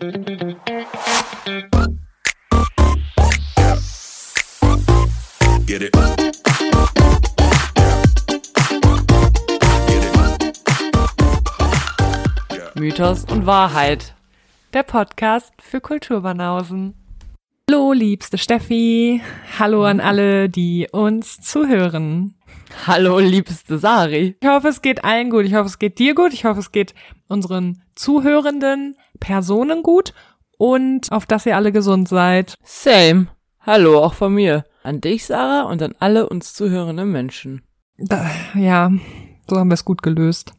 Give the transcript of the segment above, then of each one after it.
Get it. Mythos und Wahrheit. Der Podcast für Kulturbanausen. Hallo, liebste Steffi. Hallo an alle, die uns zuhören. Hallo, liebste Sari. Ich hoffe, es geht allen gut. Ich hoffe, es geht dir gut. Ich hoffe, es geht unseren zuhörenden Personen gut und auf dass ihr alle gesund seid. Same. Hallo, auch von mir. An dich, Sarah, und an alle uns zuhörenden Menschen. Ja, so haben wir es gut gelöst.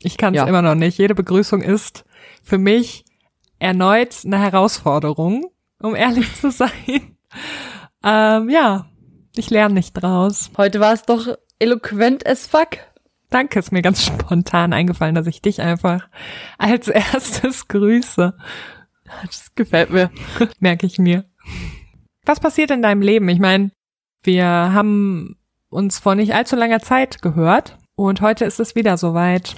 Ich kann es Ja. immer noch nicht. Jede Begrüßung ist für mich erneut eine Herausforderung, um ehrlich zu sein. Ähm, ja, ich lerne nicht draus. Heute war es doch eloquent as fuck. Danke, ist mir ganz spontan eingefallen, dass ich dich einfach als erstes grüße. Das gefällt mir. Merke ich mir. Was passiert in deinem Leben? Ich meine, wir haben uns vor nicht allzu langer Zeit gehört und heute ist es wieder soweit.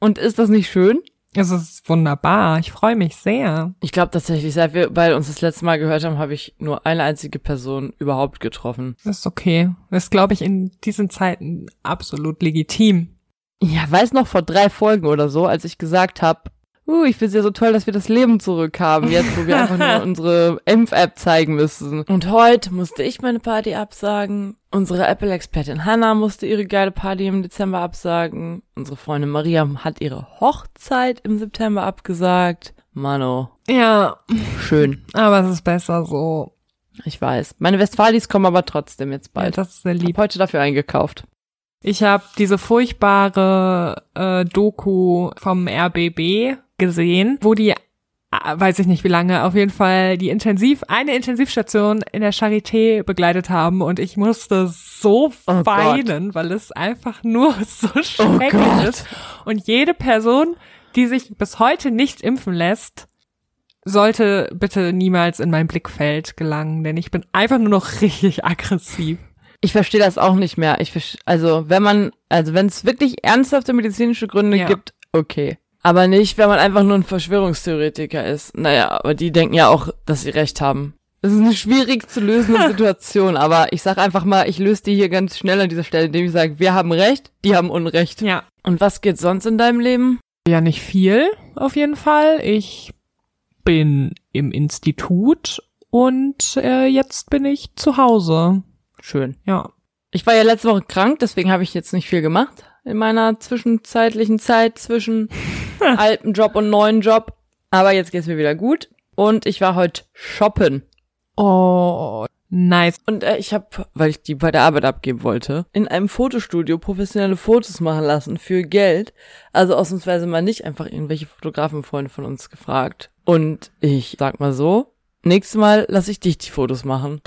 Und ist das nicht schön? Es ist wunderbar. Ich freue mich sehr. Ich glaube tatsächlich, seit wir beide uns das letzte Mal gehört haben, habe ich nur eine einzige Person überhaupt getroffen. Das ist okay. Das ist, glaube ich, in diesen Zeiten absolut legitim. Ja, weiß noch vor drei Folgen oder so, als ich gesagt habe, uh, ich find's ja so toll, dass wir das Leben zurückhaben, jetzt wo wir einfach nur unsere Impf-App zeigen müssen. Und heute musste ich meine Party absagen. Unsere Apple-Expertin Hannah musste ihre geile Party im Dezember absagen. Unsere Freundin Maria hat ihre Hochzeit im September abgesagt. Mano, Ja, schön. aber es ist besser so. Ich weiß. Meine Westfalis kommen aber trotzdem jetzt Ja, bald. das ist sehr lieb. hab heute dafür eingekauft. Ich habe diese furchtbare äh, Doku vom RBB gesehen, wo die, äh, weiß ich nicht wie lange, auf jeden Fall die Intensiv, eine Intensivstation in der Charité begleitet haben und ich musste so Oh weinen, weil es einfach nur so schrecklich Gott. ist. Und jede Person, die sich bis heute nicht impfen lässt, sollte bitte niemals in mein Blickfeld gelangen, denn ich bin einfach nur noch richtig aggressiv. Ich verstehe das auch nicht mehr. Ich also wenn man, also wenn es wirklich ernsthafte medizinische Gründe Ja. gibt, okay. Aber nicht, wenn man einfach nur ein Verschwörungstheoretiker ist. Naja, aber die denken ja auch, dass sie recht haben. Das ist eine schwierig zu lösende Situation, aber ich sag einfach mal, ich löse die hier ganz schnell an dieser Stelle, indem ich sage, wir haben Recht, die haben Unrecht. Ja, Und was geht sonst in deinem Leben? Ja, nicht viel, auf jeden Fall. Ich bin im Institut und äh, jetzt bin ich zu Hause. Schön. Ja. Ich war ja letzte Woche krank, deswegen habe ich jetzt nicht viel gemacht in meiner zwischenzeitlichen Zeit zwischen altem Job und neuen Job. Aber jetzt geht's mir wieder gut. Und ich war heute shoppen. Oh, nice. Und äh, ich habe, weil ich die bei der Arbeit abgeben wollte, in einem Fotostudio professionelle Fotos machen lassen für Geld. Also ausnahmsweise mal nicht einfach irgendwelche Fotografenfreunde von uns gefragt. Und ich sag mal so, nächstes Mal lasse ich dich die Fotos machen.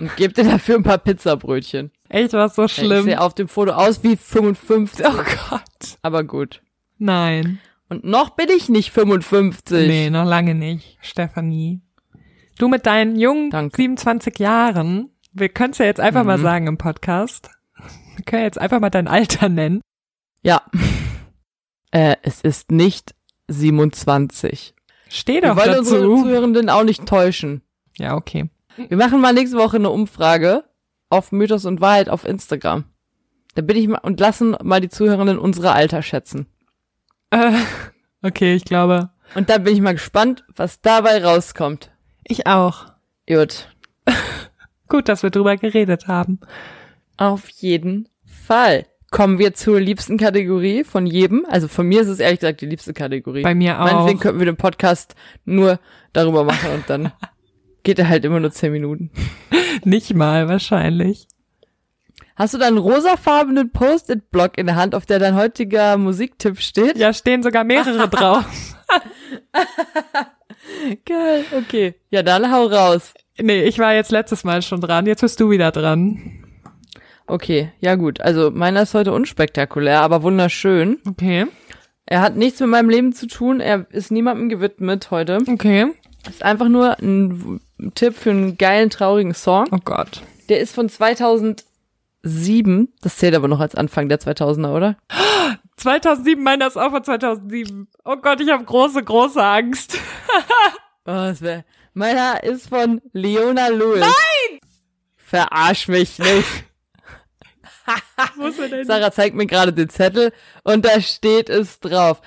und gebe dir dafür ein paar Pizzabrötchen. Echt was so Ich schlimm. sehe auf dem Foto aus wie 55. Oh Gott. Aber gut. Nein. Und noch bin ich nicht 55. Nee, noch lange nicht, Stefanie. Du mit deinen jungen Danke. 27 Jahren, wir können es ja jetzt einfach mal Mhm. sagen im Podcast. Wir können jetzt einfach mal dein Alter nennen. Ja. Äh, es ist nicht 27. Steh Wir doch wollen unsere dazu. Zuhörenden auch nicht täuschen. Ja, okay. Wir machen mal nächste Woche eine Umfrage auf Mythos und Wahrheit auf Instagram. Da bin ich mal und lassen mal die Zuhörenden unsere Alter schätzen. Äh, okay, ich glaube, Und dann bin ich mal gespannt, was dabei rauskommt. ich auch. Gut. Gut, dass wir drüber geredet haben. Auf jeden Fall. Kommen wir zur liebsten Kategorie von jedem. Also von mir ist es ehrlich gesagt die liebste Kategorie. Bei mir auch. Meinetwegen könnten wir den Podcast nur darüber machen und dann geht er halt immer nur zehn Minuten. Nicht mal, wahrscheinlich. Hast du da einen rosafarbenen Post-it-Block in der Hand, auf der dein heutiger Musiktipp steht? Ja, stehen sogar mehrere drauf. Geil, okay. Ja, dann hau raus. Nee, ich war jetzt letztes Mal schon dran. Jetzt bist du wieder dran. Okay, ja gut. Also meiner ist heute unspektakulär, aber wunderschön. Okay. Er hat nichts mit meinem Leben zu tun. Er ist niemandem gewidmet heute. Okay. Ist einfach nur ein Tipp für einen geilen, traurigen Song. Oh Gott. Der ist von 2007. Das zählt aber noch als Anfang der 2000er, oder? 2007, meiner ist auch von 2007. Oh Gott, ich habe große, große Angst. oh, das wär, meiner ist von Leona Lewis. Nein! Verarsch mich nicht. Sarah zeigt mir gerade den Zettel und da steht es drauf.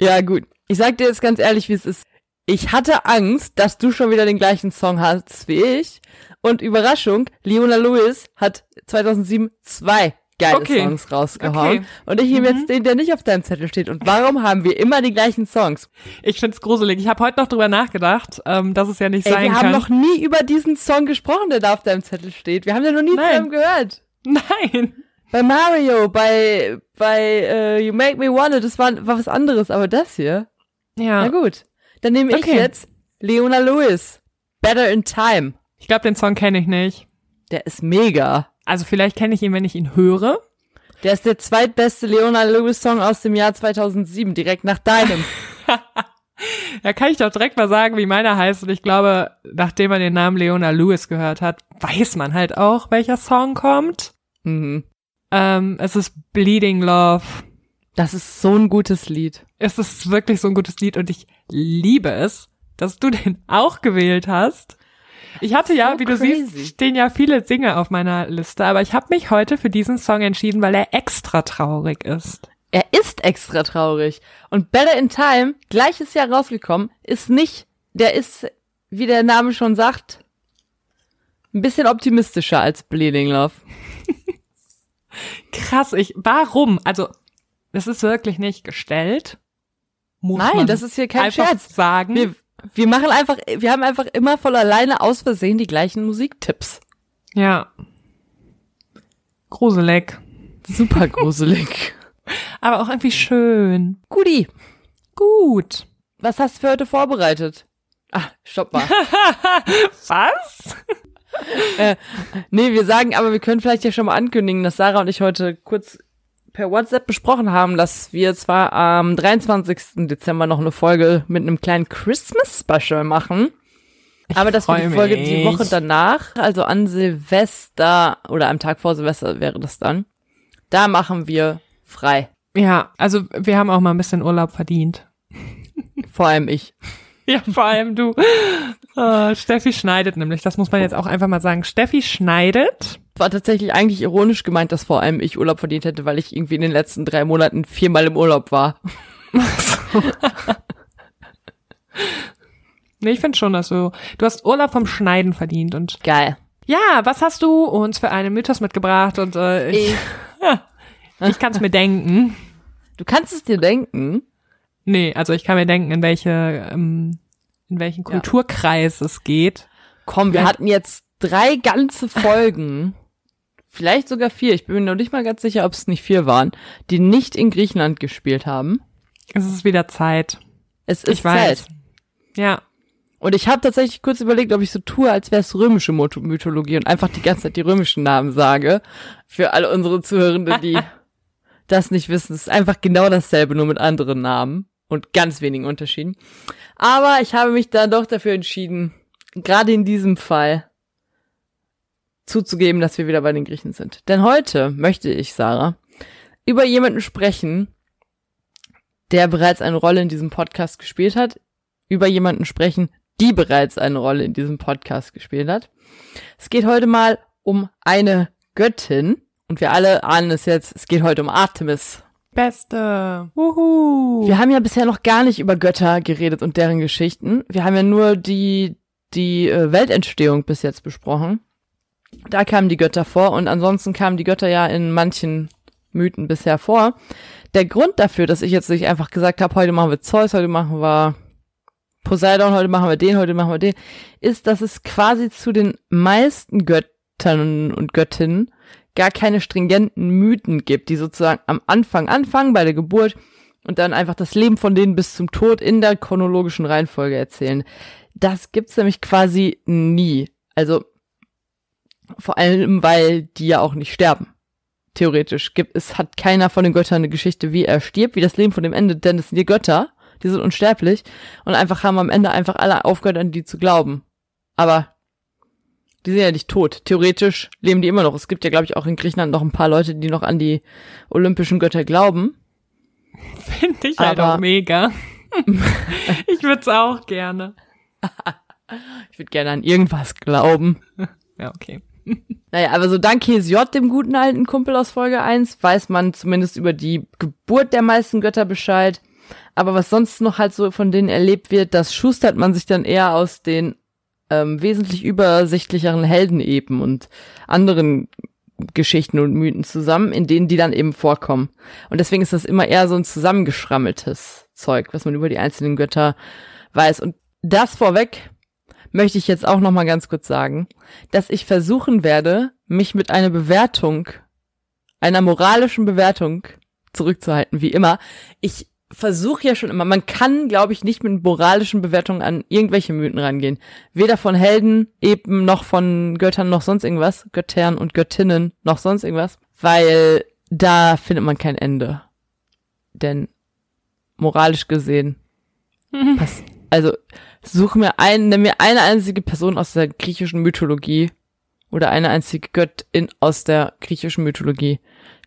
Ja, gut. Ich sag dir jetzt ganz ehrlich, wie es ist. Ich hatte Angst, dass du schon wieder den gleichen Song hast wie ich. Und Überraschung, Leona Lewis hat 2007 zwei geile okay. Songs rausgehauen. Okay. Und ich nehme mhm. jetzt den, der nicht auf deinem Zettel steht. Und warum haben wir immer die gleichen Songs? Ich find's gruselig. Ich habe heute noch drüber nachgedacht, ähm, dass es ja nicht Ey, sein kann. Wir haben noch nie über diesen Song gesprochen, der da auf deinem Zettel steht. Wir haben ja noch nie Nein. zusammen gehört. Nein. Bei Mario, bei, bei uh, You Make Me Wanna, das war, war was anderes, aber das hier? Ja. Na gut. Dann nehme ich okay. jetzt Leona Lewis. Better in Time. Ich glaube, den Song kenne ich nicht. Der ist mega. Also vielleicht kenne ich ihn, wenn ich ihn höre. Der ist der zweitbeste Leona Lewis Song aus dem Jahr 2007, direkt nach deinem. ja, kann ich doch direkt mal sagen, wie meiner heißt. Und ich glaube, nachdem man den Namen Leona Lewis gehört hat, weiß man halt auch, welcher Song kommt. Mhm. Ähm, es ist Bleeding Love. Das ist so ein gutes Lied. Es ist wirklich so ein gutes Lied und ich liebe es, dass du den auch gewählt hast. Ich hatte ja, so wie crazy. du siehst, stehen ja viele Dinge auf meiner Liste, aber ich habe mich heute für diesen Song entschieden, weil er extra traurig ist. Er ist extra traurig. Und Better in Time, gleiches Jahr rausgekommen, ist nicht, der ist, wie der Name schon sagt, ein bisschen optimistischer als Bleeding Love. Krass, ich, warum? Also, das ist wirklich nicht gestellt. Muss Nein, das ist hier kein Scherz. Sagen. Wir, wir machen einfach, wir haben einfach immer voll alleine aus Versehen die gleichen Musiktipps. Ja. Gruselig. Super gruselig. Aber auch irgendwie schön. Guti. Gut. Was hast du für heute vorbereitet? Ah, stopp mal. Was? äh, nee, wir sagen, aber wir können vielleicht ja schon mal ankündigen, dass Sarah und ich heute kurz per WhatsApp besprochen haben, dass wir zwar am 23. Dezember noch eine Folge mit einem kleinen Christmas Special machen, ich aber dass wir die Folge mich. die Woche danach, also an Silvester oder am Tag vor Silvester wäre das dann, da machen wir frei. Ja, also wir haben auch mal ein bisschen Urlaub verdient. Vor allem ich. Ja, vor allem du. Oh, Steffi schneidet nämlich, das muss man jetzt auch einfach mal sagen. Steffi schneidet. War tatsächlich eigentlich ironisch gemeint, dass vor allem ich Urlaub verdient hätte, weil ich irgendwie in den letzten drei Monaten viermal im Urlaub war. nee, ich finde schon, dass du, du hast Urlaub vom Schneiden verdient und. Geil. Ja, was hast du uns für einen Mythos mitgebracht und äh, ich, ich, ich kann es mir denken. Du kannst es dir denken? Nee, also ich kann mir denken, in welche, ähm, in welchen Kulturkreis ja. es geht. Komm, wir hatten jetzt drei ganze Folgen, vielleicht sogar vier, ich bin mir noch nicht mal ganz sicher, ob es nicht vier waren, die nicht in Griechenland gespielt haben. Es ist wieder Zeit. Es ist ich Zeit. Weiß. Ja. Und ich habe tatsächlich kurz überlegt, ob ich so tue, als wäre es römische Mythologie und einfach die ganze Zeit die römischen Namen sage. Für alle unsere Zuhörenden, die das nicht wissen. Es ist einfach genau dasselbe, nur mit anderen Namen und ganz wenigen Unterschieden. Aber ich habe mich dann doch dafür entschieden, gerade in diesem Fall zuzugeben, dass wir wieder bei den Griechen sind. Denn heute möchte ich, Sarah, über jemanden sprechen, der bereits eine Rolle in diesem Podcast gespielt hat, über jemanden sprechen, die bereits eine Rolle in diesem Podcast gespielt hat. Es geht heute mal um eine Göttin und wir alle ahnen es jetzt, es geht heute um Artemis. Beste. Wuhu. Wir haben ja bisher noch gar nicht über Götter geredet und deren Geschichten. Wir haben ja nur die, die äh, Weltentstehung bis jetzt besprochen. Da kamen die Götter vor und ansonsten kamen die Götter ja in manchen Mythen bisher vor. Der Grund dafür, dass ich jetzt nicht einfach gesagt habe, heute machen wir Zeus, heute machen wir Poseidon, heute machen wir den, heute machen wir den, ist, dass es quasi zu den meisten Göttern und Göttinnen gar keine stringenten Mythen gibt, die sozusagen am Anfang anfangen bei der Geburt und dann einfach das Leben von denen bis zum Tod in der chronologischen Reihenfolge erzählen. Das gibt's nämlich quasi nie. Also vor allem, weil die ja auch nicht sterben. Theoretisch gibt es hat keiner von den Göttern eine Geschichte, wie er stirbt, wie das Leben von dem Ende, denn es sind die Götter, die sind unsterblich und einfach haben am Ende einfach alle aufgehört, an die zu glauben. Aber die sind ja nicht tot. Theoretisch leben die immer noch. Es gibt ja, glaube ich, auch in Griechenland noch ein paar Leute, die noch an die olympischen Götter glauben. Finde ich halt auch mega. ich würde es auch gerne. Ich würde gerne an irgendwas glauben. Ja, okay. Naja, aber so dank KSJ, dem guten alten Kumpel aus Folge 1, weiß man zumindest über die Geburt der meisten Götter Bescheid. Aber was sonst noch halt so von denen erlebt wird, das schustert man sich dann eher aus den ähm, wesentlich übersichtlicheren Heldenepen und anderen Geschichten und Mythen zusammen, in denen die dann eben vorkommen. Und deswegen ist das immer eher so ein zusammengeschrammeltes Zeug, was man über die einzelnen Götter weiß. Und das vorweg möchte ich jetzt auch noch mal ganz kurz sagen, dass ich versuchen werde, mich mit einer Bewertung, einer moralischen Bewertung zurückzuhalten, wie immer. Ich versuche ja schon immer, man kann, glaube ich, nicht mit moralischen Bewertungen an irgendwelche Mythen rangehen. Weder von Helden, eben noch von Göttern, noch sonst irgendwas, Göttern und Göttinnen, noch sonst irgendwas, weil da findet man kein Ende. Denn moralisch gesehen, pass, also such mir ein, nimm mir eine einzige Person aus der griechischen Mythologie oder eine einzige Göttin aus der griechischen Mythologie,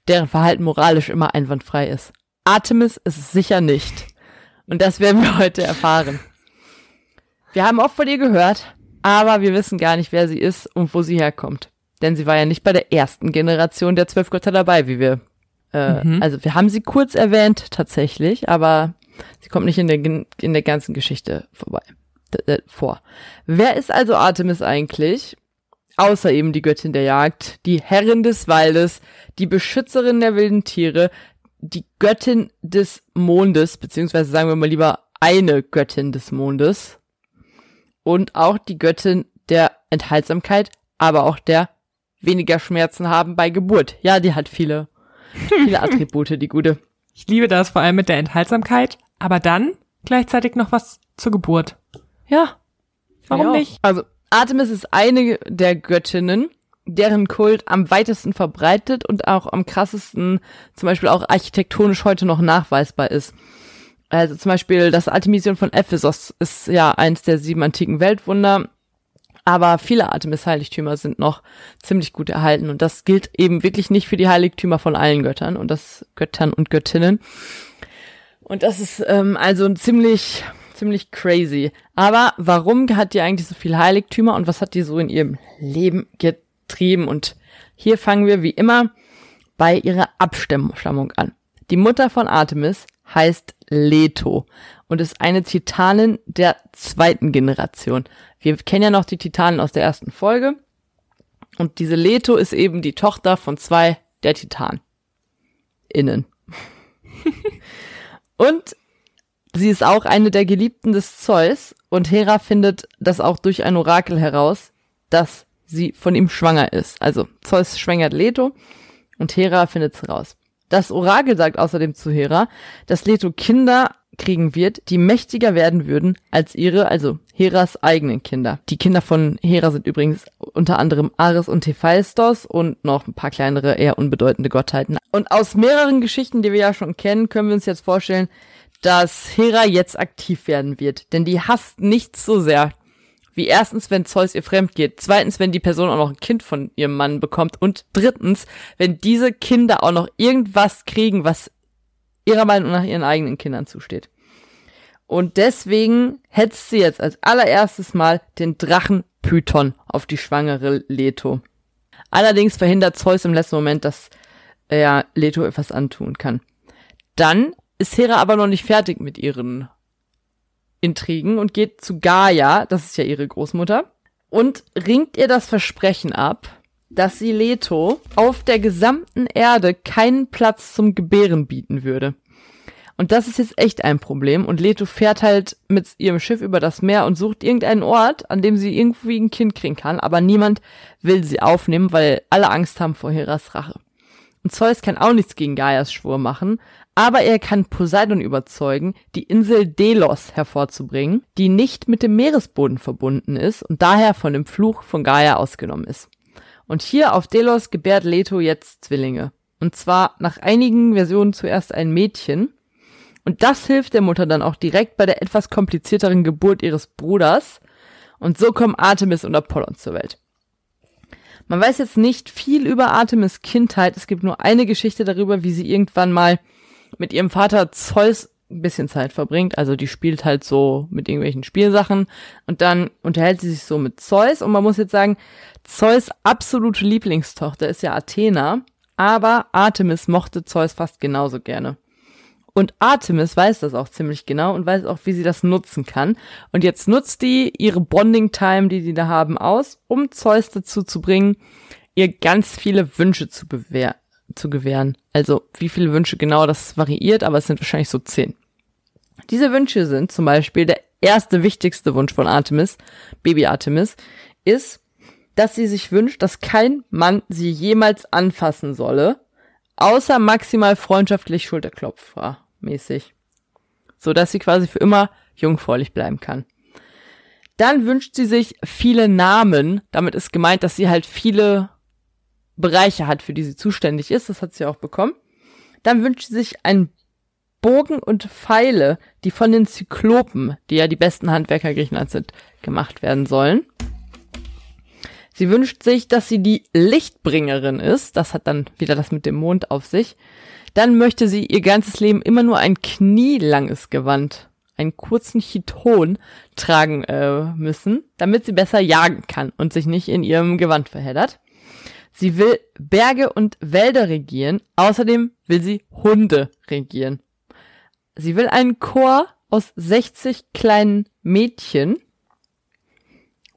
deren Verhalten moralisch immer einwandfrei ist. Artemis ist es sicher nicht. Und das werden wir heute erfahren. Wir haben oft von ihr gehört, aber wir wissen gar nicht, wer sie ist und wo sie herkommt. Denn sie war ja nicht bei der ersten Generation der zwölf Götter dabei, wie wir. Äh, Mhm. Also wir haben sie kurz erwähnt tatsächlich, aber sie kommt nicht in der, in der ganzen Geschichte vorbei vor. Wer ist also Artemis eigentlich? Außer eben die Göttin der Jagd, die Herrin des Waldes, die Beschützerin der wilden Tiere, die Göttin des Mondes, beziehungsweise sagen wir mal lieber eine Göttin des Mondes und auch die Göttin der Enthaltsamkeit, aber auch der weniger Schmerzen haben bei Geburt. Ja, die hat viele, viele Attribute, die gute. Ich liebe das vor allem mit der Enthaltsamkeit, aber dann gleichzeitig noch was zur Geburt. Ja. Warum Ja. nicht? Also, Artemis ist eine der Göttinnen, deren Kult am weitesten verbreitet und auch am krassesten, zum Beispiel auch architektonisch heute noch nachweisbar ist. Also zum Beispiel das Artemision von Ephesos ist ja eins der sieben antiken Weltwunder, aber viele Artemis-Heiligtümer sind noch ziemlich gut erhalten und das gilt eben wirklich nicht für die Heiligtümer von allen Göttern und das Göttern und Göttinnen. Und das ist ähm, also ein ziemlich, ziemlich crazy. Aber warum hat die eigentlich so viel Heiligtümer und was hat die so in ihrem Leben getrieben? Und hier fangen wir wie immer bei ihrer Abstammung an. Die Mutter von Artemis heißt Leto und ist eine Titanin der zweiten Generation. Wir kennen ja noch die Titanen aus der ersten Folge. Und diese Leto ist eben die Tochter von zwei der Titanen. Innen. und sie ist auch eine der Geliebten des Zeus und Hera findet das auch durch ein Orakel heraus, dass sie von ihm schwanger ist. Also Zeus schwängert Leto und Hera findet es raus. Das Orakel sagt außerdem zu Hera, dass Leto Kinder kriegen wird, die mächtiger werden würden als ihre, also Heras eigenen Kinder. Die Kinder von Hera sind übrigens unter anderem Ares und Hephaistos und noch ein paar kleinere, eher unbedeutende Gottheiten. Und aus mehreren Geschichten, die wir ja schon kennen, können wir uns jetzt vorstellen, dass Hera jetzt aktiv werden wird. Denn die hasst nichts so sehr wie erstens, wenn Zeus ihr fremd geht, zweitens, wenn die Person auch noch ein Kind von ihrem Mann bekommt und drittens, wenn diese Kinder auch noch irgendwas kriegen, was ihrer Meinung nach ihren eigenen Kindern zusteht. Und deswegen hetzt sie jetzt als allererstes Mal den Drachen Python auf die schwangere Leto. Allerdings verhindert Zeus im letzten Moment, dass er Leto etwas antun kann. Dann ist Hera aber noch nicht fertig mit ihren Intrigen und geht zu Gaia, das ist ja ihre Großmutter, und ringt ihr das Versprechen ab, dass sie Leto auf der gesamten Erde keinen Platz zum Gebären bieten würde. Und das ist jetzt echt ein Problem. Und Leto fährt halt mit ihrem Schiff über das Meer und sucht irgendeinen Ort, an dem sie irgendwie ein Kind kriegen kann. Aber niemand will sie aufnehmen, weil alle Angst haben vor Heras Rache. Und Zeus kann auch nichts gegen Gaias Schwur machen, aber er kann Poseidon überzeugen, die Insel Delos hervorzubringen, die nicht mit dem Meeresboden verbunden ist und daher von dem Fluch von Gaia ausgenommen ist. Und hier auf Delos gebärt Leto jetzt Zwillinge. Und zwar nach einigen Versionen zuerst ein Mädchen. Und das hilft der Mutter dann auch direkt bei der etwas komplizierteren Geburt ihres Bruders. Und so kommen Artemis und Apollon zur Welt. Man weiß jetzt nicht viel über Artemis Kindheit. Es gibt nur eine Geschichte darüber, wie sie irgendwann mal mit ihrem Vater Zeus ein bisschen Zeit verbringt. Also die spielt halt so mit irgendwelchen Spielsachen und dann unterhält sie sich so mit Zeus und man muss jetzt sagen, Zeus absolute Lieblingstochter ist ja Athena, aber Artemis mochte Zeus fast genauso gerne. Und Artemis weiß das auch ziemlich genau und weiß auch, wie sie das nutzen kann. Und jetzt nutzt die ihre Bonding-Time, die die da haben, aus, um Zeus dazu zu bringen, ihr ganz viele Wünsche zu, bewehr zu gewähren. Also wie viele Wünsche genau, das variiert, aber es sind wahrscheinlich so zehn. Diese Wünsche sind zum Beispiel der erste wichtigste Wunsch von Artemis, Baby Artemis, ist, dass sie sich wünscht, dass kein Mann sie jemals anfassen solle, außer maximal freundschaftlich Schulterklopfer mäßig. So dass sie quasi für immer jungfräulich bleiben kann. Dann wünscht sie sich viele Namen. Damit ist gemeint, dass sie halt viele Bereiche hat, für die sie zuständig ist. Das hat sie auch bekommen. Dann wünscht sie sich einen Bogen und Pfeile, die von den Zyklopen, die ja die besten Handwerker Griechenlands sind, gemacht werden sollen. Sie wünscht sich, dass sie die Lichtbringerin ist. Das hat dann wieder das mit dem Mond auf sich. Dann möchte sie ihr ganzes Leben immer nur ein knielanges Gewand, einen kurzen Chiton tragen äh, müssen, damit sie besser jagen kann und sich nicht in ihrem Gewand verheddert. Sie will Berge und Wälder regieren. Außerdem will sie Hunde regieren. Sie will einen Chor aus 60 kleinen Mädchen.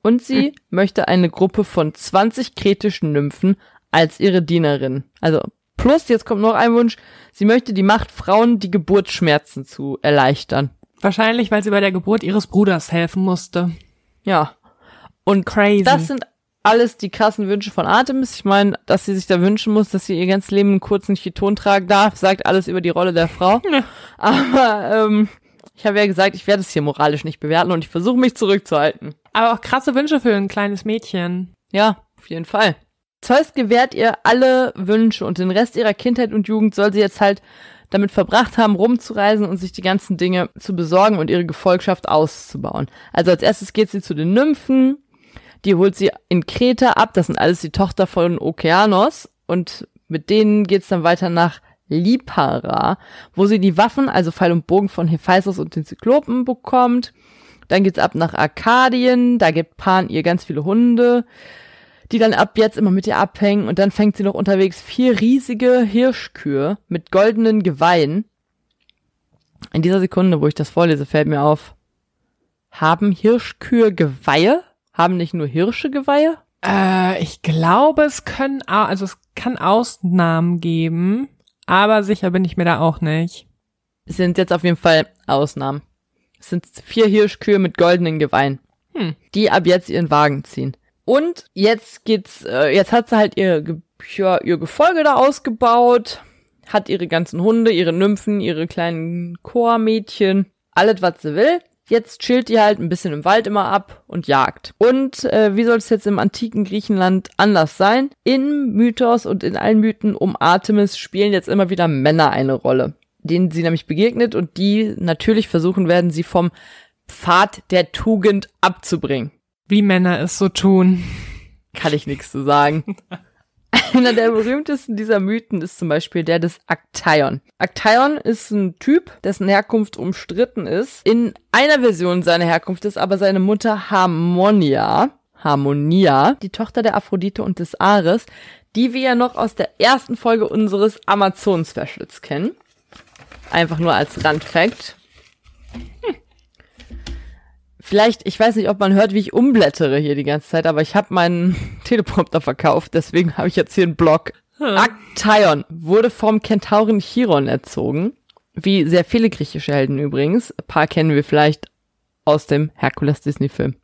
Und sie hm. möchte eine Gruppe von 20 kretischen Nymphen als ihre Dienerin. Also plus, jetzt kommt noch ein Wunsch, sie möchte die Macht, Frauen die Geburtsschmerzen zu erleichtern. Wahrscheinlich, weil sie bei der Geburt ihres Bruders helfen musste. Ja. Und Crazy. das sind alles die krassen Wünsche von Artemis. Ich meine, dass sie sich da wünschen muss, dass sie ihr ganzes Leben einen kurzen Chiton tragen darf, sagt alles über die Rolle der Frau. Aber ähm, ich habe ja gesagt, ich werde es hier moralisch nicht bewerten und ich versuche mich zurückzuhalten. Aber auch krasse Wünsche für ein kleines Mädchen. Ja, auf jeden Fall. Zeus gewährt ihr alle Wünsche und den Rest ihrer Kindheit und Jugend soll sie jetzt halt damit verbracht haben, rumzureisen und sich die ganzen Dinge zu besorgen und ihre Gefolgschaft auszubauen. Also als erstes geht sie zu den Nymphen, die holt sie in Kreta ab. Das sind alles die Tochter von Okeanos. Und mit denen geht's dann weiter nach Lipara, wo sie die Waffen, also Pfeil und Bogen von Hephaistos und den Zyklopen bekommt. Dann geht's ab nach Arkadien. Da gibt Pan ihr ganz viele Hunde, die dann ab jetzt immer mit ihr abhängen. Und dann fängt sie noch unterwegs vier riesige Hirschkühe mit goldenen Geweihen. In dieser Sekunde, wo ich das vorlese, fällt mir auf, haben Hirschkühe Geweihe? Haben nicht nur Hirsche Geweihe? Äh, ich glaube, es können, also es kann Ausnahmen geben, aber sicher bin ich mir da auch nicht. Es sind jetzt auf jeden Fall Ausnahmen. Es sind vier Hirschkühe mit goldenen Geweihen, hm. die ab jetzt ihren Wagen ziehen. Und jetzt geht's, äh, jetzt hat sie halt ihr, ja, ihr Gefolge da ausgebaut, hat ihre ganzen Hunde, ihre Nymphen, ihre kleinen Chormädchen, alles was sie will. Jetzt chillt ihr halt ein bisschen im Wald immer ab und jagt. Und äh, wie soll es jetzt im antiken Griechenland anders sein? In Mythos und in allen Mythen um Artemis spielen jetzt immer wieder Männer eine Rolle, denen sie nämlich begegnet und die natürlich versuchen werden, sie vom Pfad der Tugend abzubringen. Wie Männer es so tun. Kann ich nichts zu sagen. Einer der berühmtesten dieser Mythen ist zum Beispiel der des Actaeon. Actaeon ist ein Typ, dessen Herkunft umstritten ist. In einer Version seiner Herkunft ist aber seine Mutter Harmonia, Harmonia, die Tochter der Aphrodite und des Ares, die wir ja noch aus der ersten Folge unseres Amazon-Specials kennen. Einfach nur als Randfact. Hm. Vielleicht, ich weiß nicht, ob man hört, wie ich umblättere hier die ganze Zeit, aber ich habe meinen Teleprompter verkauft, deswegen habe ich jetzt hier einen Blog. Hm. Wurde vom Kentauren Chiron erzogen, wie sehr viele griechische Helden übrigens. Ein paar kennen wir vielleicht aus dem Herkules Disney-Film.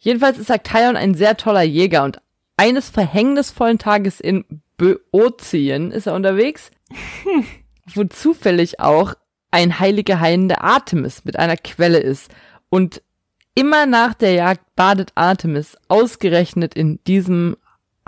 Jedenfalls ist Actaeon ein sehr toller Jäger und eines verhängnisvollen Tages in Böotien ist er unterwegs, wo zufällig auch ein heiliger Hain der Artemis mit einer Quelle ist. Und immer nach der Jagd badet Artemis ausgerechnet in diesem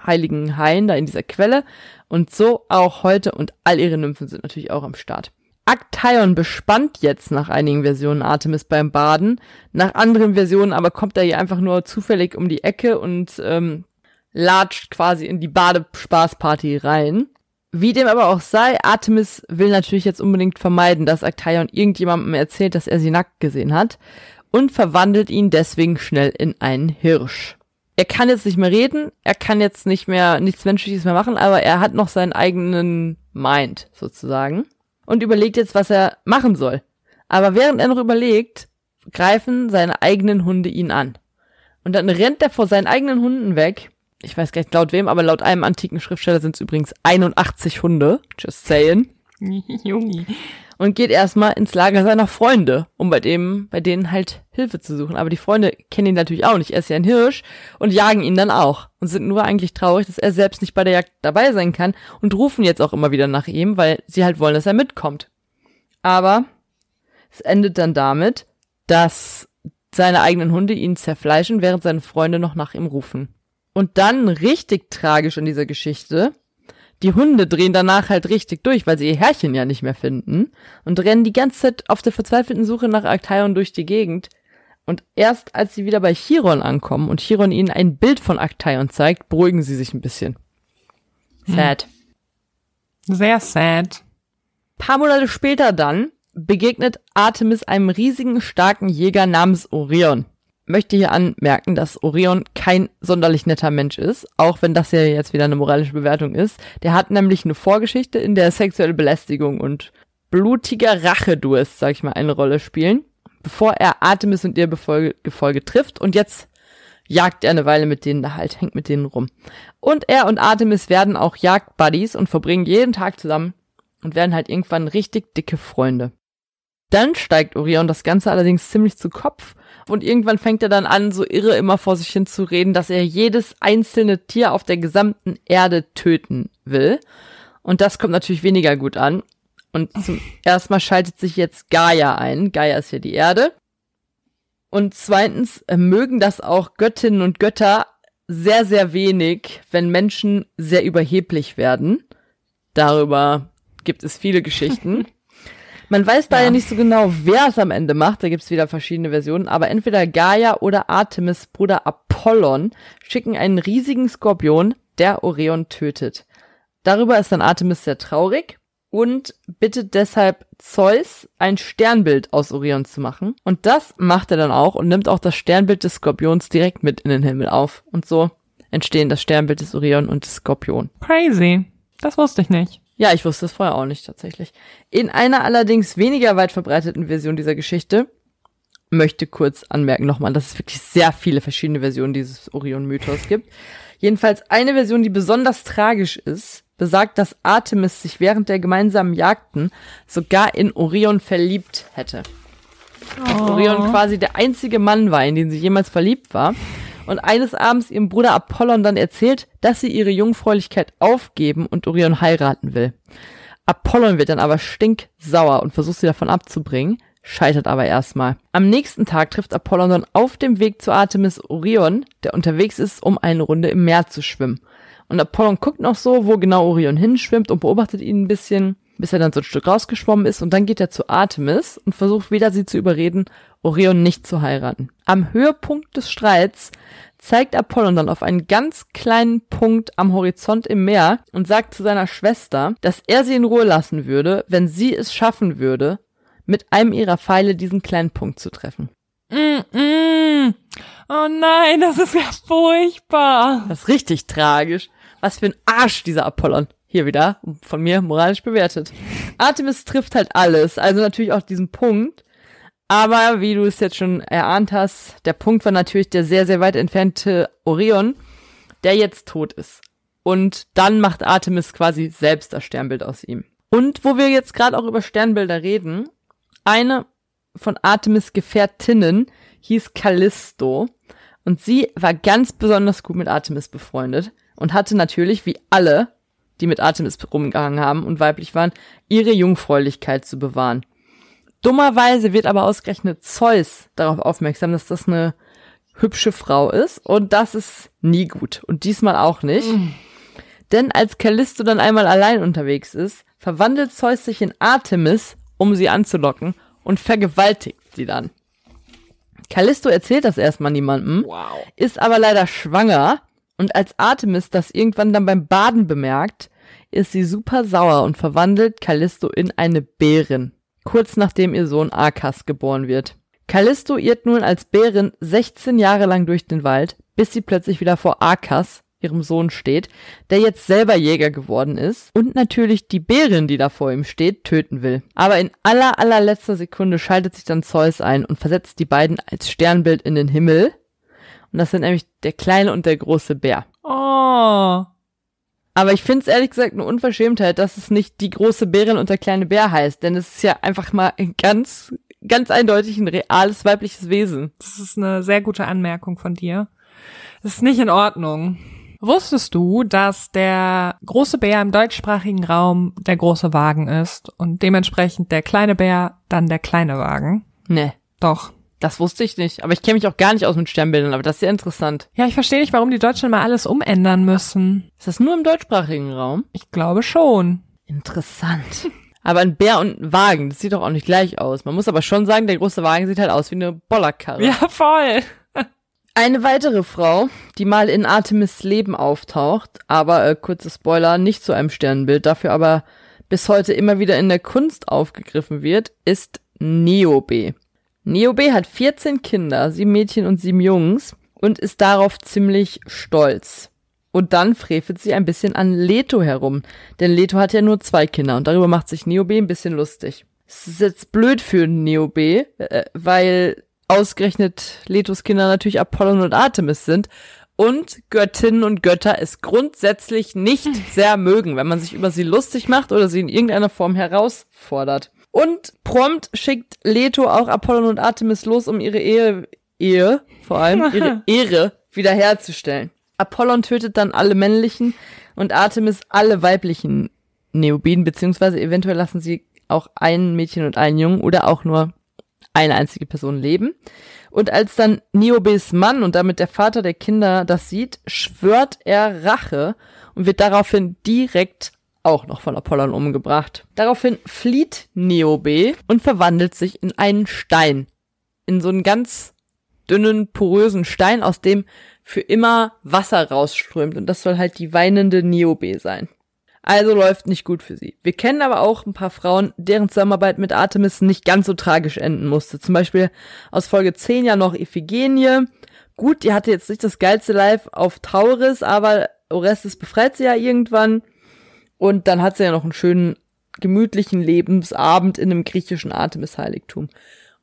heiligen Hain, da in dieser Quelle. Und so auch heute und all ihre Nymphen sind natürlich auch am Start. Actaeon bespannt jetzt nach einigen Versionen Artemis beim Baden. Nach anderen Versionen aber kommt er hier einfach nur zufällig um die Ecke und ähm, latscht quasi in die Badespaßparty rein. Wie dem aber auch sei, Artemis will natürlich jetzt unbedingt vermeiden, dass Actaeon irgendjemandem erzählt, dass er sie nackt gesehen hat und verwandelt ihn deswegen schnell in einen Hirsch. Er kann jetzt nicht mehr reden, er kann jetzt nicht mehr nichts Menschliches mehr machen, aber er hat noch seinen eigenen Mind sozusagen und überlegt jetzt, was er machen soll. Aber während er noch überlegt, greifen seine eigenen Hunde ihn an. Und dann rennt er vor seinen eigenen Hunden weg. Ich weiß gar nicht laut wem, aber laut einem antiken Schriftsteller sind es übrigens 81 Hunde. Just saying. Jungi. Und geht erstmal ins Lager seiner Freunde, um bei dem, bei denen halt Hilfe zu suchen. Aber die Freunde kennen ihn natürlich auch nicht. Er ist ja ein Hirsch und jagen ihn dann auch. Und sind nur eigentlich traurig, dass er selbst nicht bei der Jagd dabei sein kann und rufen jetzt auch immer wieder nach ihm, weil sie halt wollen, dass er mitkommt. Aber es endet dann damit, dass seine eigenen Hunde ihn zerfleischen, während seine Freunde noch nach ihm rufen. Und dann richtig tragisch in dieser Geschichte die Hunde drehen danach halt richtig durch, weil sie ihr Herrchen ja nicht mehr finden und rennen die ganze Zeit auf der verzweifelten Suche nach Actaeon durch die Gegend. Und erst als sie wieder bei Chiron ankommen und Chiron ihnen ein Bild von Actaeon zeigt, beruhigen sie sich ein bisschen. Sad. Sehr sad. Paar Monate später dann begegnet Artemis einem riesigen, starken Jäger namens Orion möchte hier anmerken, dass Orion kein sonderlich netter Mensch ist, auch wenn das ja jetzt wieder eine moralische Bewertung ist. Der hat nämlich eine Vorgeschichte, in der sexuelle Belästigung und blutiger Rachedurst, sag ich mal, eine Rolle spielen, bevor er Artemis und ihr Befolge, Gefolge trifft und jetzt jagt er eine Weile mit denen da halt, hängt mit denen rum. Und er und Artemis werden auch Jagdbuddies und verbringen jeden Tag zusammen und werden halt irgendwann richtig dicke Freunde. Dann steigt Orion das Ganze allerdings ziemlich zu Kopf und irgendwann fängt er dann an, so irre immer vor sich hin zu reden, dass er jedes einzelne Tier auf der gesamten Erde töten will. Und das kommt natürlich weniger gut an. Und zum ersten Mal schaltet sich jetzt Gaia ein. Gaia ist ja die Erde. Und zweitens äh, mögen das auch Göttinnen und Götter sehr, sehr wenig, wenn Menschen sehr überheblich werden. Darüber gibt es viele Geschichten. Man weiß da ja. ja nicht so genau, wer es am Ende macht. Da gibt's wieder verschiedene Versionen. Aber entweder Gaia oder Artemis Bruder Apollon schicken einen riesigen Skorpion, der Orion tötet. Darüber ist dann Artemis sehr traurig und bittet deshalb Zeus, ein Sternbild aus Orion zu machen. Und das macht er dann auch und nimmt auch das Sternbild des Skorpions direkt mit in den Himmel auf. Und so entstehen das Sternbild des Orion und des Skorpion. Crazy. Das wusste ich nicht. Ja, ich wusste es vorher auch nicht tatsächlich. In einer allerdings weniger weit verbreiteten Version dieser Geschichte möchte kurz anmerken nochmal, dass es wirklich sehr viele verschiedene Versionen dieses Orion-Mythos gibt. Jedenfalls eine Version, die besonders tragisch ist, besagt, dass Artemis sich während der gemeinsamen Jagden sogar in Orion verliebt hätte. Oh. Orion quasi der einzige Mann war, in den sie jemals verliebt war und eines Abends ihrem Bruder Apollon dann erzählt, dass sie ihre Jungfräulichkeit aufgeben und Orion heiraten will. Apollon wird dann aber stinksauer und versucht sie davon abzubringen, scheitert aber erstmal. Am nächsten Tag trifft Apollon dann auf dem Weg zu Artemis Orion, der unterwegs ist, um eine Runde im Meer zu schwimmen. Und Apollon guckt noch so, wo genau Orion hinschwimmt und beobachtet ihn ein bisschen, bis er dann so ein Stück rausgeschwommen ist und dann geht er zu Artemis und versucht wieder sie zu überreden, Orion nicht zu heiraten. Am Höhepunkt des Streits zeigt Apollon dann auf einen ganz kleinen Punkt am Horizont im Meer und sagt zu seiner Schwester, dass er sie in Ruhe lassen würde, wenn sie es schaffen würde, mit einem ihrer Pfeile diesen kleinen Punkt zu treffen. Mm -mm. Oh nein, das ist ja furchtbar. Das ist richtig tragisch. Was für ein Arsch dieser Apollon. Hier wieder von mir moralisch bewertet. Artemis trifft halt alles, also natürlich auch diesen Punkt. Aber wie du es jetzt schon erahnt hast, der Punkt war natürlich der sehr, sehr weit entfernte Orion, der jetzt tot ist. Und dann macht Artemis quasi selbst das Sternbild aus ihm. Und wo wir jetzt gerade auch über Sternbilder reden, eine von Artemis Gefährtinnen hieß Callisto und sie war ganz besonders gut mit Artemis befreundet und hatte natürlich, wie alle, die mit Artemis rumgegangen haben und weiblich waren, ihre Jungfräulichkeit zu bewahren. Dummerweise wird aber ausgerechnet Zeus darauf aufmerksam, dass das eine hübsche Frau ist und das ist nie gut und diesmal auch nicht. Mm. Denn als Callisto dann einmal allein unterwegs ist, verwandelt Zeus sich in Artemis, um sie anzulocken und vergewaltigt sie dann. Callisto erzählt das erstmal niemandem, wow. ist aber leider schwanger und als Artemis das irgendwann dann beim Baden bemerkt, ist sie super sauer und verwandelt Callisto in eine Bärin, kurz nachdem ihr Sohn Arkas geboren wird. Callisto irrt nun als Bärin 16 Jahre lang durch den Wald, bis sie plötzlich wieder vor Arkas, ihrem Sohn, steht, der jetzt selber Jäger geworden ist und natürlich die Bärin, die da vor ihm steht, töten will. Aber in aller allerletzter Sekunde schaltet sich dann Zeus ein und versetzt die beiden als Sternbild in den Himmel. Und das sind nämlich der kleine und der große Bär. Oh. Aber ich finde es ehrlich gesagt eine Unverschämtheit, dass es nicht die große Bärin und der kleine Bär heißt, denn es ist ja einfach mal ein ganz, ganz eindeutig ein reales weibliches Wesen. Das ist eine sehr gute Anmerkung von dir. Das ist nicht in Ordnung. Wusstest du, dass der große Bär im deutschsprachigen Raum der große Wagen ist und dementsprechend der kleine Bär dann der kleine Wagen? Nee, Doch. Das wusste ich nicht. Aber ich kenne mich auch gar nicht aus mit Sternbildern, aber das ist sehr interessant. Ja, ich verstehe nicht, warum die Deutschen mal alles umändern müssen. Ist das nur im deutschsprachigen Raum? Ich glaube schon. Interessant. Aber ein Bär und ein Wagen, das sieht doch auch nicht gleich aus. Man muss aber schon sagen, der große Wagen sieht halt aus wie eine Bollerkarre. Ja, voll. Eine weitere Frau, die mal in Artemis Leben auftaucht, aber äh, kurze Spoiler, nicht zu einem Sternbild, dafür aber bis heute immer wieder in der Kunst aufgegriffen wird, ist Niobe. Niobe hat 14 Kinder, sieben Mädchen und sieben Jungs und ist darauf ziemlich stolz. Und dann frevelt sie ein bisschen an Leto herum, denn Leto hat ja nur zwei Kinder und darüber macht sich Niobe ein bisschen lustig. Es ist jetzt blöd für Niobe, äh, weil ausgerechnet Letos Kinder natürlich Apollon und Artemis sind und Göttinnen und Götter es grundsätzlich nicht sehr mögen, wenn man sich über sie lustig macht oder sie in irgendeiner Form herausfordert. Und prompt schickt Leto auch Apollon und Artemis los, um ihre Ehe, Ehe, vor allem ihre Ehre wiederherzustellen. Apollon tötet dann alle männlichen und Artemis alle weiblichen Neobiden, beziehungsweise eventuell lassen sie auch ein Mädchen und einen Jungen oder auch nur eine einzige Person leben. Und als dann Niobes Mann und damit der Vater der Kinder das sieht, schwört er Rache und wird daraufhin direkt auch noch von Apollon umgebracht. Daraufhin flieht Niobe und verwandelt sich in einen Stein. In so einen ganz dünnen, porösen Stein, aus dem für immer Wasser rausströmt. Und das soll halt die weinende Niobe sein. Also läuft nicht gut für sie. Wir kennen aber auch ein paar Frauen, deren Zusammenarbeit mit Artemis nicht ganz so tragisch enden musste. Zum Beispiel aus Folge 10 ja noch Iphigenie. Gut, die hatte jetzt nicht das geilste Live auf Tauris, aber Orestes befreit sie ja irgendwann. Und dann hat sie ja noch einen schönen, gemütlichen Lebensabend in einem griechischen Artemis-Heiligtum.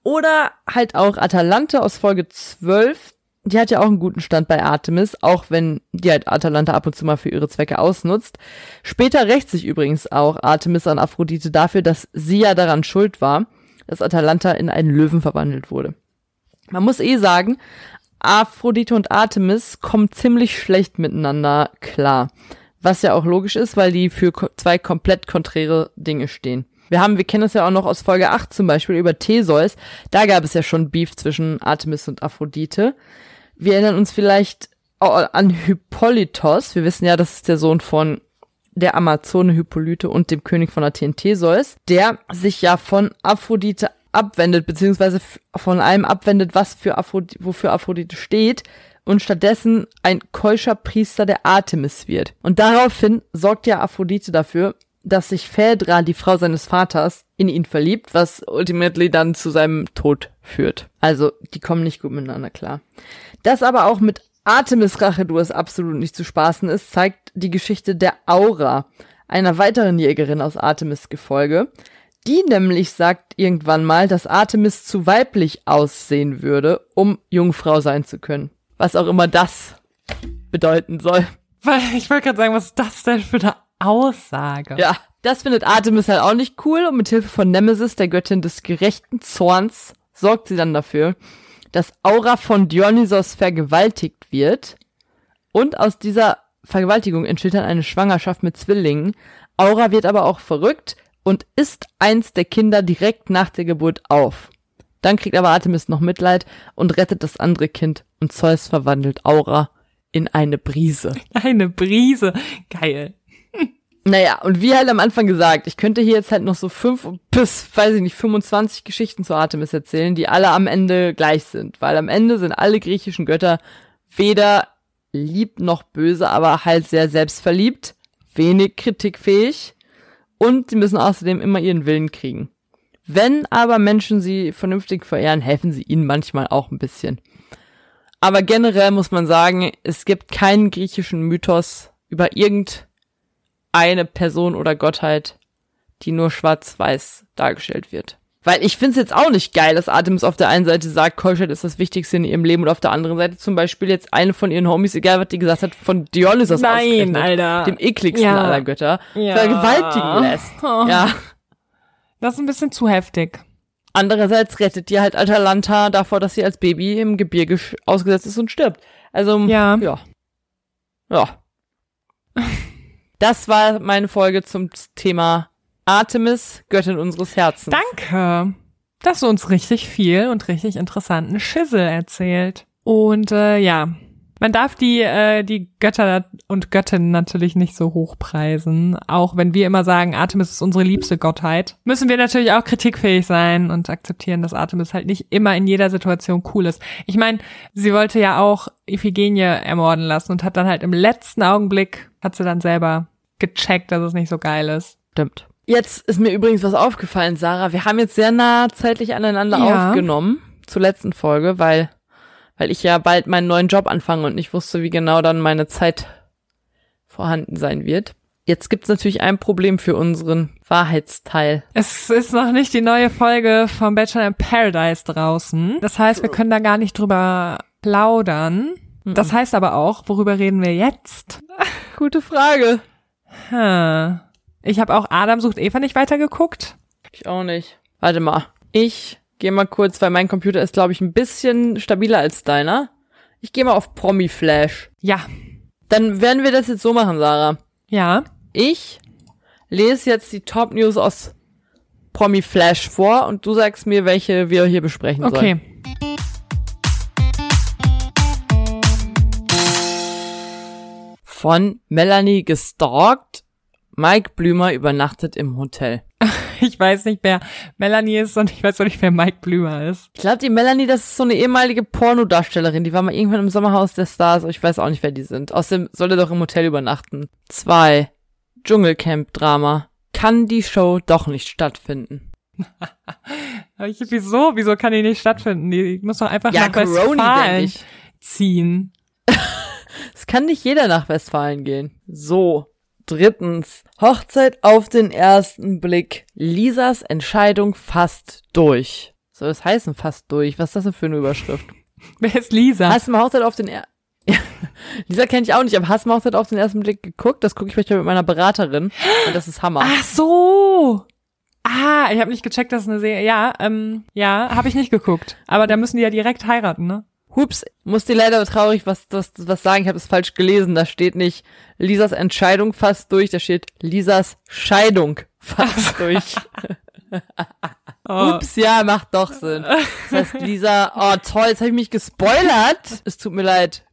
Oder halt auch Atalante aus Folge 12. Die hat ja auch einen guten Stand bei Artemis, auch wenn die halt Atalante ab und zu mal für ihre Zwecke ausnutzt. Später rächt sich übrigens auch Artemis an Aphrodite dafür, dass sie ja daran schuld war, dass Atalanta in einen Löwen verwandelt wurde. Man muss eh sagen, Aphrodite und Artemis kommen ziemlich schlecht miteinander klar. Was ja auch logisch ist, weil die für zwei komplett konträre Dinge stehen. Wir haben, wir kennen es ja auch noch aus Folge 8 zum Beispiel über Theseus. Da gab es ja schon Beef zwischen Artemis und Aphrodite. Wir erinnern uns vielleicht an Hippolytos. Wir wissen ja, das ist der Sohn von der Amazone Hippolyte und dem König von Athen Theseus, der sich ja von Aphrodite abwendet, beziehungsweise von allem abwendet, was für Aphrodite, wofür Aphrodite steht, und stattdessen ein keuscher Priester der Artemis wird. Und daraufhin sorgt ja Aphrodite dafür, dass sich Phaedra, die Frau seines Vaters, in ihn verliebt, was ultimately dann zu seinem Tod führt. Also, die kommen nicht gut miteinander klar. Das aber auch mit Artemis Rachedur absolut nicht zu spaßen ist, zeigt die Geschichte der Aura, einer weiteren Jägerin aus Artemis Gefolge. Die nämlich sagt irgendwann mal, dass Artemis zu weiblich aussehen würde, um Jungfrau sein zu können. Was auch immer das bedeuten soll. Weil ich wollte gerade sagen, was ist das denn für eine Aussage? Ja, das findet Artemis halt auch nicht cool und mit Hilfe von Nemesis, der Göttin des gerechten Zorns, sorgt sie dann dafür, dass Aura von Dionysos vergewaltigt wird und aus dieser Vergewaltigung entsteht dann eine Schwangerschaft mit Zwillingen. Aura wird aber auch verrückt und isst eins der Kinder direkt nach der Geburt auf. Dann kriegt aber Artemis noch Mitleid und rettet das andere Kind und Zeus verwandelt Aura in eine Brise. Eine Brise. Geil. Naja, und wie halt am Anfang gesagt, ich könnte hier jetzt halt noch so fünf bis, weiß ich nicht, 25 Geschichten zu Artemis erzählen, die alle am Ende gleich sind. Weil am Ende sind alle griechischen Götter weder lieb noch böse, aber halt sehr selbstverliebt. wenig kritikfähig und sie müssen außerdem immer ihren Willen kriegen. Wenn aber Menschen sie vernünftig verehren, helfen sie ihnen manchmal auch ein bisschen. Aber generell muss man sagen, es gibt keinen griechischen Mythos über irgendeine Person oder Gottheit, die nur schwarz-weiß dargestellt wird. Weil ich finde es jetzt auch nicht geil, dass Artemis auf der einen Seite sagt, Keuschheit ist das Wichtigste in ihrem Leben und auf der anderen Seite zum Beispiel jetzt eine von ihren Homies, egal was die gesagt hat, von Dionysos Nein, Alter. dem ekligsten Ja. aller Götter, Ja. vergewaltigen lässt. Oh. Ja. Das ist ein bisschen zu heftig. Andererseits rettet die halt Atalanta davor, dass sie als Baby im Gebirge ausgesetzt ist und stirbt. Also, Ja. ja. Ja. Das war meine Folge zum Thema Artemis, Göttin unseres Herzens. Danke, dass du uns richtig viel und richtig interessanten Schissel erzählt. Und äh, ja, man darf die, äh, die Götter und Göttinnen natürlich nicht so hoch preisen. Auch wenn wir immer sagen, Artemis ist unsere liebste Gottheit, müssen wir natürlich auch kritikfähig sein und akzeptieren, dass Artemis halt nicht immer in jeder Situation cool ist. Ich meine, sie wollte ja auch Iphigenie ermorden lassen und hat dann halt im letzten Augenblick, hat sie dann selber gecheckt, dass es nicht so geil ist. Stimmt. Jetzt ist mir übrigens was aufgefallen, Sarah. Wir haben jetzt sehr nah zeitlich aneinander Ja. aufgenommen zur letzten Folge, weil, weil ich ja bald meinen neuen Job anfange und nicht wusste, wie genau dann meine Zeit vorhanden sein wird. Jetzt gibt's natürlich ein Problem für unseren Wahrheitsteil. Es ist noch nicht die neue Folge vom Bachelor in Paradise draußen. Das heißt, wir können da gar nicht drüber plaudern. Das heißt aber auch, worüber reden wir jetzt? Gute Frage. Hm. Ich habe auch Adam sucht Eva nicht weitergeguckt. Ich auch nicht. Warte mal. Ich gehe mal kurz, weil mein Computer ist, glaube ich, ein bisschen stabiler als deiner. Ich gehe mal auf Promi Flash. Ja. Dann werden wir das jetzt so machen, Sarah. Ja. Ich lese jetzt die Top News aus Promi Flash vor und du sagst mir, welche wir hier besprechen sollen. Okay. Von Melanie gestalkt. Mike Blümer übernachtet im Hotel. Ich weiß nicht, wer Melanie ist und ich weiß auch nicht, wer Mike Blümer ist. Ich glaube, die Melanie, das ist so eine ehemalige Pornodarstellerin. Die war mal irgendwann im Sommerhaus der Stars. aber Ich weiß auch nicht, wer die sind. Außerdem soll er doch im Hotel übernachten. Zwei. Dschungelcamp-Drama. Kann die Show doch nicht stattfinden. Ich, wieso? Wieso kann die nicht stattfinden? Die muss doch einfach Ja, nach Corona, denk Westfalen ziehen. Es kann nicht jeder nach Westfalen gehen. So. Drittens. Hochzeit auf den ersten Blick. Lisas Entscheidung fast durch. Soll das heißen fast durch? Was ist das denn für eine Überschrift? Wer ist Lisa? Hast du mal Hochzeit auf den er ja. Lisa kenne ich auch nicht, aber hast du Hochzeit auf den ersten Blick geguckt? Das gucke ich manchmal mit meiner Beraterin. Und das ist Hammer. Ach so. Ah, ich habe nicht gecheckt, dass es eine Serie. Ja, ähm, ja, habe ich nicht geguckt. Aber da müssen die ja direkt heiraten, ne? Hups, muss dir leider traurig was, was, was sagen. Ich habe es falsch gelesen. Da steht nicht Lisas Entscheidung fast durch, da steht Lisas Scheidung fast durch. Oh. Ups, ja, macht doch Sinn. Das heißt, Lisa, oh toll, jetzt habe ich mich gespoilert. Es tut mir leid.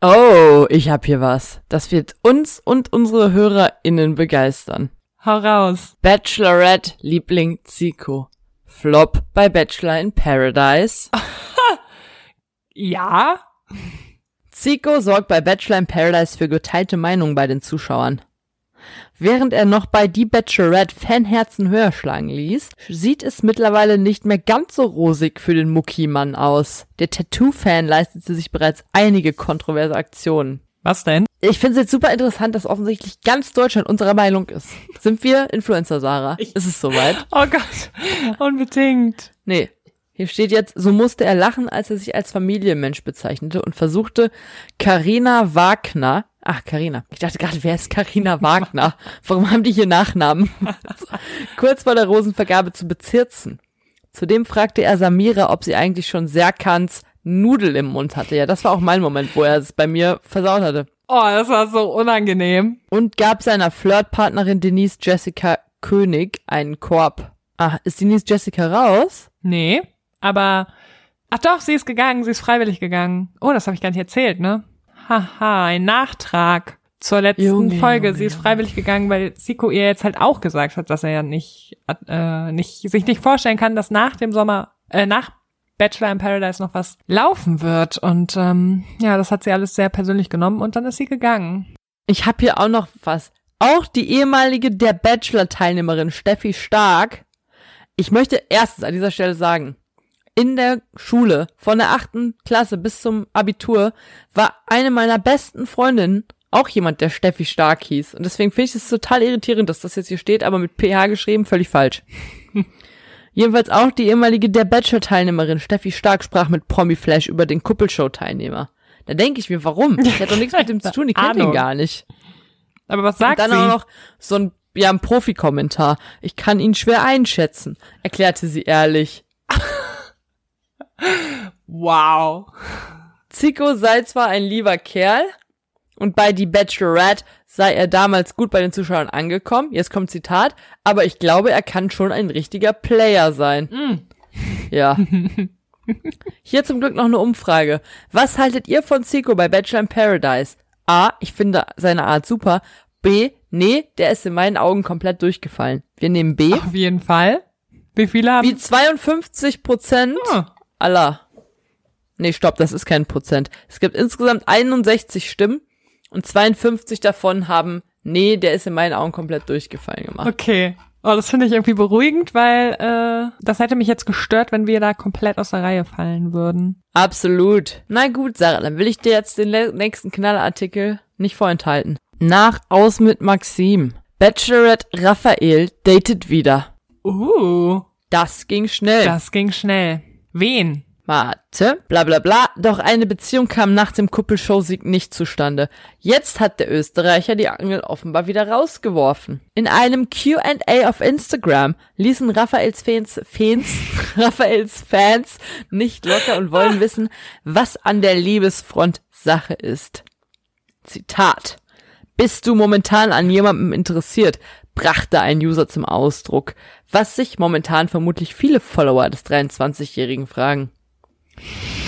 Oh, ich hab hier was. Das wird uns und unsere HörerInnen begeistern. Hau raus. Bachelorette Liebling Zico. Flop bei Bachelor in Paradise. Ja? Zico sorgt bei Bachelor in Paradise für geteilte Meinungen bei den Zuschauern. Während er noch bei Die Bachelorette Fanherzen höher schlagen ließ, sieht es mittlerweile nicht mehr ganz so rosig für den Mucki-Mann aus. Der Tattoo-Fan leistete sich bereits einige kontroverse Aktionen. Was denn? Ich finde es jetzt super interessant, dass offensichtlich ganz Deutschland unserer Meinung ist. Sind wir Influencer, Sarah? ist es soweit? Oh Gott. Unbedingt. Nee. Hier steht jetzt, so musste er lachen, als er sich als Familienmensch bezeichnete und versuchte, Karina Wagner, ach Karina, ich dachte gerade, wer ist Karina Wagner? Warum haben die hier Nachnamen? Kurz vor der Rosenvergabe zu bezirzen. Zudem fragte er Samira, ob sie eigentlich schon Serkans Nudel im Mund hatte. Ja, das war auch mein Moment, wo er es bei mir versaut hatte. Oh, das war so unangenehm. Und gab seiner Flirtpartnerin Denise Jessica König einen Korb. Ah, ist Denise Jessica raus? Nee, aber ach doch, sie ist gegangen, sie ist freiwillig gegangen. Oh, das habe ich gar nicht erzählt, ne? Haha, ein Nachtrag zur letzten Junge, Folge. Junge, sie ist freiwillig gegangen, weil Zico ihr jetzt halt auch gesagt hat, dass er ja nicht, äh, nicht sich nicht vorstellen kann, dass nach dem Sommer, äh, nach Bachelor in Paradise noch was laufen wird. Und ähm, ja, das hat sie alles sehr persönlich genommen und dann ist sie gegangen. Ich habe hier auch noch was. auch die ehemalige Der Bachelor-Teilnehmerin Steffi Stark. Ich möchte erstens an dieser Stelle sagen, in der Schule von der achten Klasse bis zum Abitur war eine meiner besten Freundinnen auch jemand, der Steffi Stark hieß. Und deswegen finde ich es total irritierend, dass das jetzt hier steht, aber mit PH geschrieben, völlig falsch. Jedenfalls auch die ehemalige Der Bachelor-Teilnehmerin Steffi Stark sprach mit Promi Flash über den Kuppelshow-Teilnehmer. Da denke ich mir, warum? Ich hätte doch nichts mit dem zu tun, ich kenne ihn gar nicht. Aber was sagt Und dann sie? auch noch so ein, ja, ein Profi-Kommentar. Ich kann ihn schwer einschätzen, erklärte sie ehrlich. Wow. Zico sei zwar ein lieber Kerl und bei Die Bachelorette sei er damals gut bei den Zuschauern angekommen. Jetzt kommt Zitat. Aber ich glaube, er kann schon ein richtiger Player sein. Ja. Hier zum Glück noch eine Umfrage. Was haltet ihr von Zico bei Bachelor in Paradise? A. Ich finde seine Art super. B. Nee, der ist in meinen Augen komplett durchgefallen. Wir nehmen B. Auf jeden Fall. Wie viele haben? Wie 52 Prozent Ah. Aller. Nee, stopp, das ist kein Prozent. Es gibt insgesamt 61 Stimmen und 52 davon haben, nee, der ist in meinen Augen komplett durchgefallen gemacht. Okay. Oh, das finde ich irgendwie beruhigend, weil äh, das hätte mich jetzt gestört, wenn wir da komplett aus der Reihe fallen würden. Absolut. Na gut, Sarah, dann will ich dir jetzt den nächsten Knallartikel nicht vorenthalten. Nach aus mit Maxim. Bachelorette Raphael datet wieder. Uh, Das ging schnell. das ging schnell. Wen? Warte, bla bla bla. Doch eine Beziehung kam nach dem Kuppelshow-Sieg nicht zustande. Jetzt hat der Österreicher die Angel offenbar wieder rausgeworfen. In einem Q&A auf Instagram ließen Raphaels Fans, Fans, Raphaels Fans nicht locker und wollen wissen, was an der Liebesfront Sache ist. Zitat. Bist du momentan an jemandem interessiert? Brachte ein User zum Ausdruck, was sich momentan vermutlich viele Follower des 23-Jährigen fragen.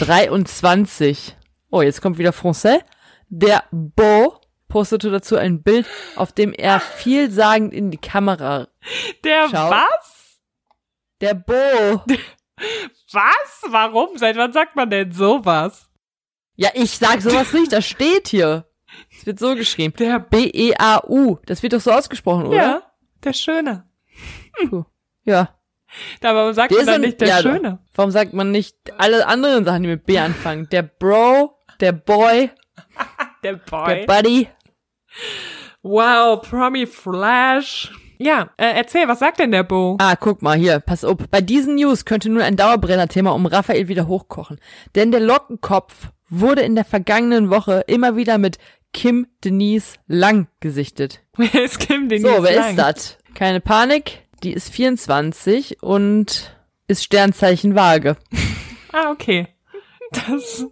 23. Oh, jetzt kommt wieder Français. Der Bo postete dazu ein Bild, auf dem er vielsagend in die Kamera. Der Schau. was? Der Bo. Was? Warum? Seit wann sagt man denn sowas? Ja, ich sag sowas nicht, das steht hier. Es wird so geschrieben. Der B-E-A-U. Das wird doch so ausgesprochen, oder? Ja, der Schöne. Puh. Ja. Da warum sagt Der man dann nicht der ja, Schöne? Warum sagt man nicht alle anderen Sachen, die mit B anfangen? Der Bro, der Boy, Der der Buddy. Wow, Promi Flash. Ja, äh, erzähl, was sagt denn der Bo? Ah, guck mal hier, pass auf. Bei diesen News könnte nun ein Dauerbrenner-Thema um Raphael wieder hochkochen. Denn der Lockenkopf wurde in der vergangenen Woche immer wieder mit Kim Denise Lang gesichtet. Wer ist Kim den So, wer ist das? Keine Panik, die ist 24 und ist Sternzeichen Waage. Ah, okay. Das,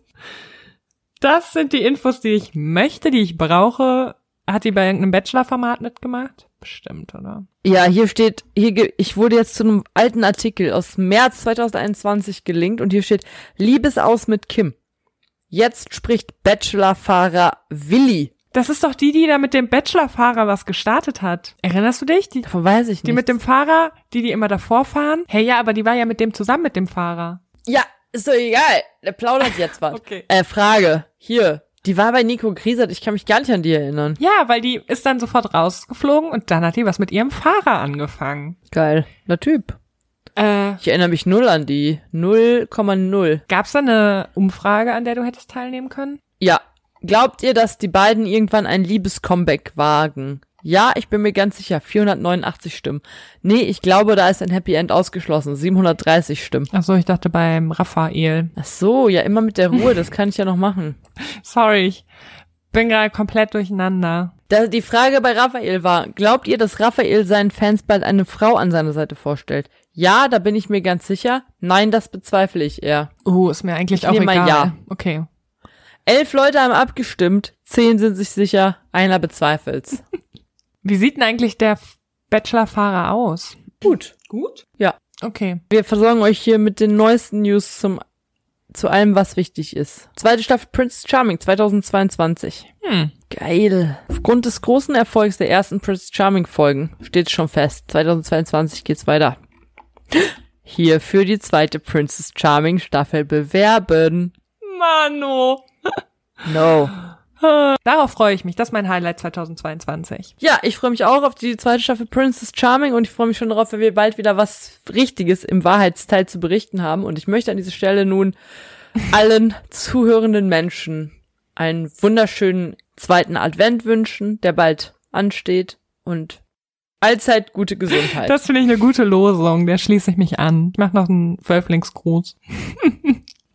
das sind die Infos, die ich möchte, die ich brauche. Hat die bei irgendeinem Bachelor-Format mitgemacht? Bestimmt, oder? Ja, hier steht, hier, ich wurde jetzt zu einem alten Artikel aus März 2021 gelinkt und hier steht, Liebesaus mit Kim. Jetzt spricht Bachelor-Fahrer Willi. Das ist doch die, die da mit dem Bachelor-Fahrer was gestartet hat. Erinnerst du dich? Die, Davon weiß ich nicht. die mit dem Fahrer, die die immer davor fahren? Hey, ja, aber die war ja mit dem zusammen mit dem Fahrer. Ja, ist doch egal. Der plaudert jetzt was. Okay. Äh, Frage. Hier. Die war bei Nico Griesert. Ich kann mich gar nicht an die erinnern. Ja, weil die ist dann sofort rausgeflogen und dann hat die was mit ihrem Fahrer angefangen. Geil. Der Typ. Äh, Ich erinnere mich null an die. 0,0. gab's da eine Umfrage, an der du hättest teilnehmen können? Ja. Glaubt ihr, dass die beiden irgendwann ein Liebes-Comeback wagen? Ja, ich bin mir ganz sicher. 489 Stimmen. Nee, ich glaube, da ist ein Happy End ausgeschlossen. 730 Stimmen. Ach so, ich dachte beim Raphael. Ach so, ja, immer mit der Ruhe. Das kann ich ja noch machen. Sorry, ich bin gerade komplett durcheinander. Da, die Frage bei Raphael war, glaubt ihr, dass Raphael seinen Fans bald eine Frau an seiner Seite vorstellt? Ja, da bin ich mir ganz sicher. Nein, das bezweifle ich eher. Uh, ist mir eigentlich Ich auch nehme mal egal. ja. Okay. Elf Leute haben abgestimmt, zehn sind sich sicher, einer bezweifelt's. Wie sieht denn eigentlich der Bachelor-Fahrer aus? Gut. Gut? Ja. Okay. Wir versorgen euch hier mit den neuesten News zum, zu allem, was wichtig ist. Zweite Staffel Prince Charming 2022. Hm. Geil. Aufgrund des großen Erfolgs der ersten Prince Charming Folgen steht schon fest. 2022 geht's weiter. Hier für die zweite Princess Charming Staffel bewerben. Mano. No. Darauf freue ich mich. Das ist mein Highlight 2022. Ja, ich freue mich auch auf die zweite Staffel Princess Charming und ich freue mich schon darauf, wenn wir bald wieder was Richtiges im Wahrheitsteil zu berichten haben. Und ich möchte an dieser Stelle nun allen zuhörenden Menschen einen wunderschönen zweiten Advent wünschen, der bald ansteht und allzeit gute Gesundheit. Das finde ich eine gute Losung. Der schließe ich mich an. Ich mache noch einen Zwölflingsgruß.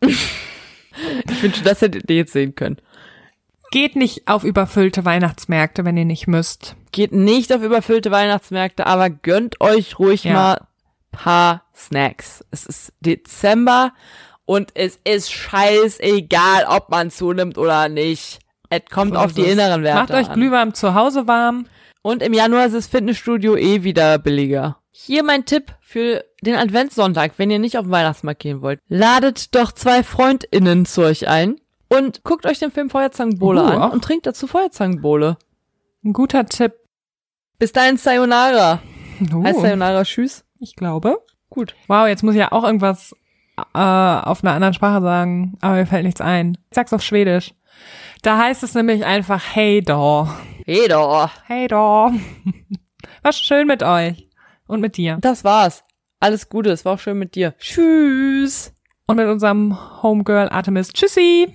ich wünsche, das hättet ihr jetzt sehen können. Geht nicht auf überfüllte Weihnachtsmärkte, wenn ihr nicht müsst. Geht nicht auf überfüllte Weihnachtsmärkte, aber gönnt euch ruhig ja. mal paar Snacks. Es ist Dezember und es ist scheißegal, ob man zunimmt oder nicht. Es kommt so auf die inneren Werte Macht euch Glühwein zu Hause warm. Und im Januar ist das Fitnessstudio eh wieder billiger. Hier mein Tipp für den Adventssonntag, wenn ihr nicht auf den Weihnachtsmarkt gehen wollt. Ladet doch zwei FreundInnen zu euch ein und guckt euch den Film Feuerzangenbowle uh, an und trinkt dazu Feuerzangenbowle. Ein guter Tipp. Bis dahin Sayonara. Uh. Heißt Sayonara Tschüss? Ich glaube. Gut. Wow, jetzt muss ich ja auch irgendwas äh, auf einer anderen Sprache sagen, aber mir fällt nichts ein. Ich sag's auf Schwedisch. Da heißt es nämlich einfach Hey da. Hey da. Hey da. War schön mit euch. Und mit dir. Das war's. Alles Gute, es war auch schön mit dir. Tschüss. Und mit unserem Homegirl Artemis. Tschüssi.